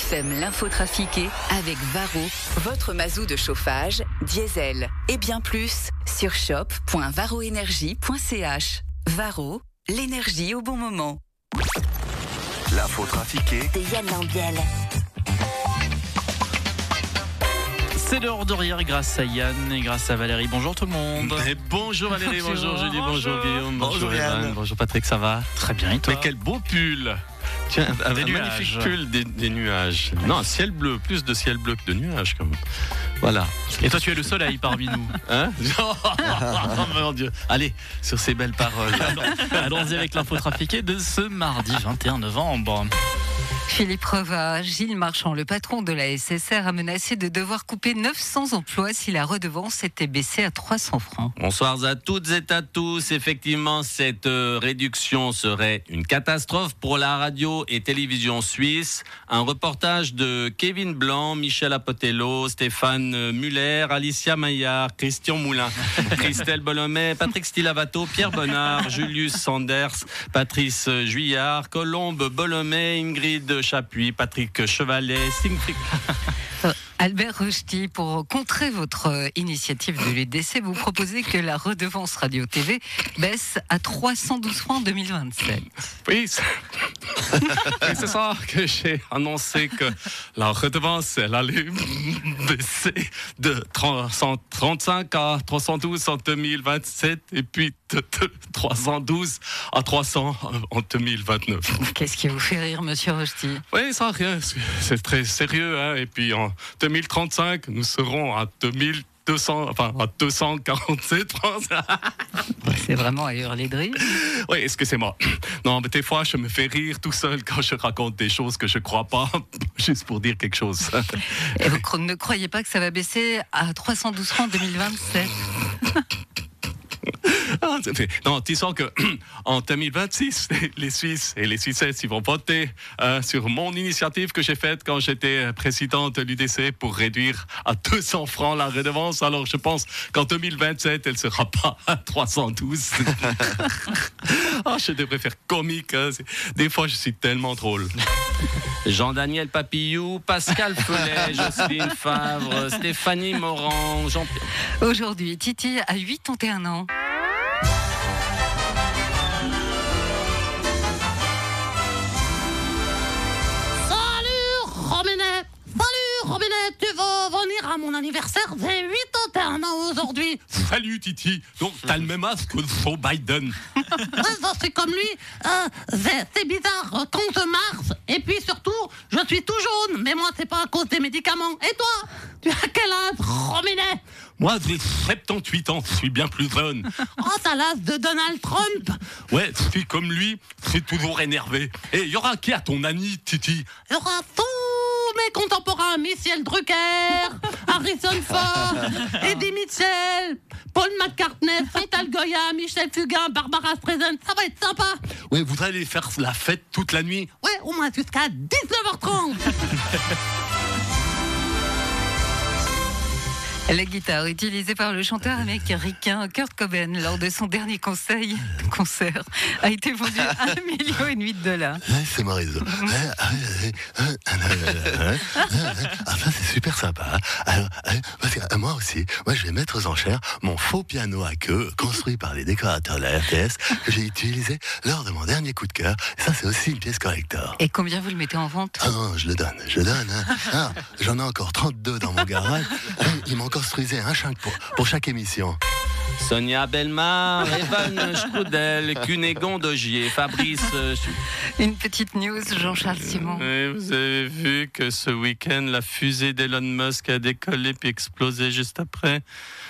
BFM l'info trafiquée avec Varro, votre mazou de chauffage, diesel et bien plus sur shop.varroénergie.ch. Varro, l'énergie au bon moment. L'info trafiquée de Yann Lambiel. C'est l'heure de rire grâce à Yann et grâce à Valérie. Bonjour tout le monde. Et bonjour Valérie, bonjour, Bonjour. Julie, bonjour, Bonjour. Guillaume, bonjour, Yann. bonjour Patrick, ça va? Très bien, et toi? Mais quel beau pull Tiens, un, Des un magnifique pull des, des nuages. Non, un ciel bleu, plus de ciel bleu que de nuages quand même. Voilà. Et toi, tu es le soleil parmi nous. Hein? Oh, mon Dieu. Allez, sur ces belles paroles. Allons-y avec l'info trafiquée de ce mardi 21 novembre. Philippe Reva, Gilles Marchand, le patron de la SSR, a menacé de devoir couper 900 emplois si la redevance était baissée à 300 francs. Bonsoir à toutes et à tous. Effectivement, cette euh, réduction serait une catastrophe pour la radio et télévision suisse. Un reportage de Kevin Blanc, Michel Apotello, Stéphane euh, Muller, Alicia Maillard, Christian Moulin, Christelle Bolomet, Patrick Stilavato, Pierre Bonnard, Julius Sanders, Patrice Juillard, Colombe Bolomet, Ingrid Chapuis, Patrick Chevalet, Siegfried Albert Rochety, pour contrer votre euh, initiative de l'UDC, vous proposez que la redevance radio-TV baisse à 312 francs en 2027. Oui, c'est Oui, c'est ça que j'ai annoncé que la redevance, elle allait baisser de 335 à 312 en 2027 et puis de, de 312 à 300 en 2029. Qu'est-ce qui vous fait rire, monsieur Rochety Oui, ça, rien, c'est- très sérieux. Hein. Et puis en 2035, nous serons à 2200, enfin à 247 francs. C'est vraiment à hurler de rire. Oui, excusez-moi. Non, mais des fois, je me fais rire tout seul quand je raconte des choses que je crois pas, juste pour dire quelque chose. Et vous ne croyez pas que ça va baisser à 312 francs en 2027 Ah, ça fait- Non, disons que en 2026, les Suisses et les Suissettes, ils vont voter euh, sur mon initiative que j'ai faite quand j'étais président de l'UDC pour réduire à 200 francs la redevance. Alors, je pense qu'en 2027, elle sera pas à 312. Ah, je devrais faire comique. hein. Des fois, je suis tellement drôle. Jean-Daniel Papillou, Pascal Follet, Jocelyne Favre, Stéphanie Morand, Jean Aujourd'hui, Titi a 81 ans. Tu vas venir à mon anniversaire J'ai 81 ans aujourd'hui. Salut Titi, donc t'as le même âge que Joe Biden. Ouais, ça c'est comme lui. Euh, C'est bizarre, 11 mars Et puis surtout, je suis tout jaune. Mais moi c'est pas à cause des médicaments. Et toi Tu as quel âge Robinet? Moi j'ai 78 ans, je suis bien plus jeune. Oh, t'as l'âge de Donald Trump. Ouais, je suis comme lui, c'est toujours énervé. Et y aura qui à ton ami Titi? Il y aura tous mes contemporains Michel Drucker, Harrison Ford, Eddie Mitchell, Paul McCartney, Chantal Goya, Michel Fugain, Barbara Streisand. Ça va être sympa. Ouais, vous allez faire la fête toute la nuit Ouais, au moins jusqu'à 19h30. La guitare utilisée par le chanteur américain Kurt Cobain lors de son dernier conseil, concert a été vendue à un million et demi de dollars. C'est ah. Ah, ça, c'est super sympa. Alors, euh, moi aussi, moi, je vais mettre aux enchères mon faux piano à queue, construit par les décorateurs de la RTS, que j'ai utilisé lors de mon dernier coup de cœur. Ça, c'est aussi une pièce collector. Et combien vous le mettez en vente? Ah non, je le donne, je le donne. hein. Ah, J'en ai encore 32 dans mon garage. m'en construisaient un chaque pour, pour chaque émission. Sonia Belmar, Evan Strudel, Cunégon Dogier, Fabrice... euh, Une petite news, Jean-Charles Simon. Ouais, vous avez vu que ce week-end, la fusée d'Elon Musk a décollé puis explosé juste après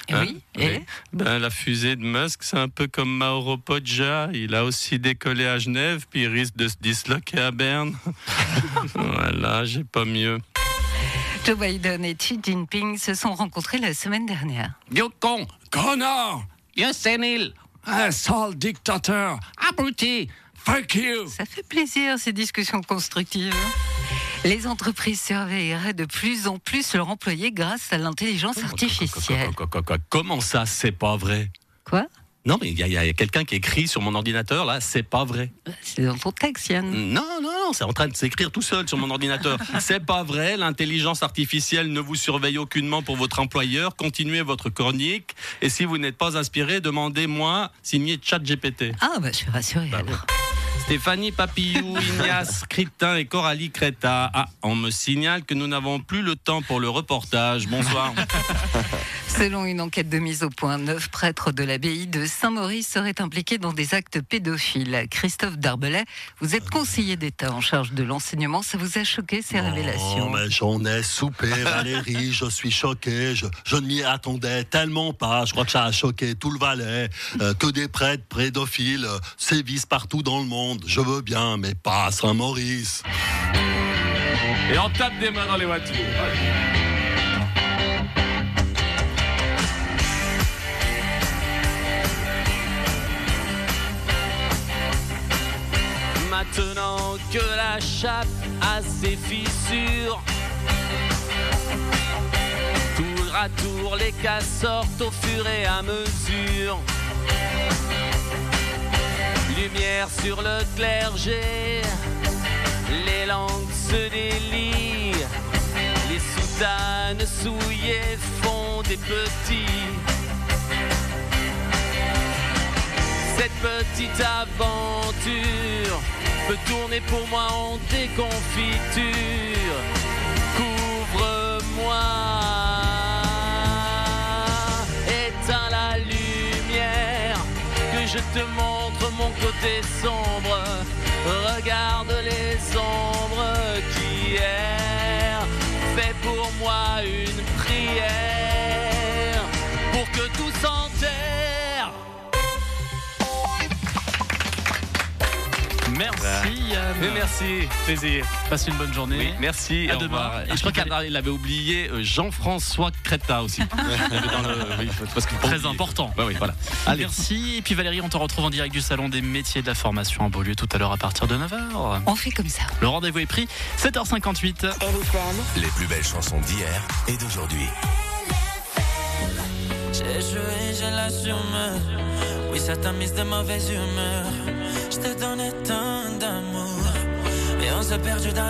Et Hein oui, et Ben, la fusée de Musk, c'est un peu comme Mauro Poggia. Il a aussi décollé à Genève, puis il risque de se disloquer à Berne. voilà, j'ai pas mieux. Joe Biden et Xi Jinping se sont rencontrés la semaine dernière. Vieux con, connard, Vieux sénile un sale dictateur, abruti, fuck you. Ça fait plaisir ces discussions constructives. Les entreprises surveilleraient de plus en plus leurs employés grâce à l'intelligence artificielle. Comment ça, c'est pas vrai? Quoi? Non, mais il y a, quelqu'un qui écrit sur mon ordinateur, là, c'est pas vrai. C'est dans ton texte, Yann. Non, non, non, c'est en train de s'écrire tout seul sur mon ordinateur. C'est pas vrai, l'intelligence artificielle ne vous surveille aucunement pour votre employeur. Continuez votre chronique. Et si vous n'êtes pas inspiré, demandez-moi, signé ChatGPT. Ah, bah, je suis rassurée. alors. Stéphanie Papillou, Ignace Critin et Coralie Creta. Ah, on me signale que nous n'avons plus le temps pour le reportage. Bonsoir. Selon une enquête de mise au point, neuf prêtres de l'abbaye de Saint-Maurice seraient impliqués dans des actes pédophiles. Christophe Darbelay, vous êtes conseiller d'État en charge de l'enseignement. Ça vous a choqué ces révélations? Oh, mais j'en ai soupé, Valérie, je suis choqué, je, je ne m'y attendais tellement pas, je crois que ça a choqué tout le Valais, Euh, que des prêtres pédophiles euh, sévissent partout dans le monde, je veux bien, mais pas à Saint-Maurice. Et on tape des mains dans les voitures. A ses fissures, tour à tour les cas sortent au fur et à mesure. Lumière sur le clergé, les langues se délient, les soutanes souillées font des petits. Cette petite aventure peut tourner pour moi en déconfiture. Couvre-moi, éteins la lumière, que je te montre mon côté sombre. Regarde les ombres qui errent, fais pour moi une Merci Yann. Mais merci, plaisir. Passe une bonne journée. Oui, merci. À au demain. revoir. Et je crois qu'il avait oublié euh, Jean-François Creta aussi. Dans le- oui, parce que Très important. Bah oui, voilà. Allez. Merci. Et puis Valérie, on te retrouve en direct du Salon des métiers de la formation à Beaulieu tout à l'heure à partir de 9h. On fait comme ça. Le rendez-vous est pris, 7h58. Les plus belles chansons d'hier et d'aujourd'hui. J'ai joué, je l'assume. Oui, ça t'a mise de mauvaise humeur. Je te donnais tant on s'est perdu dans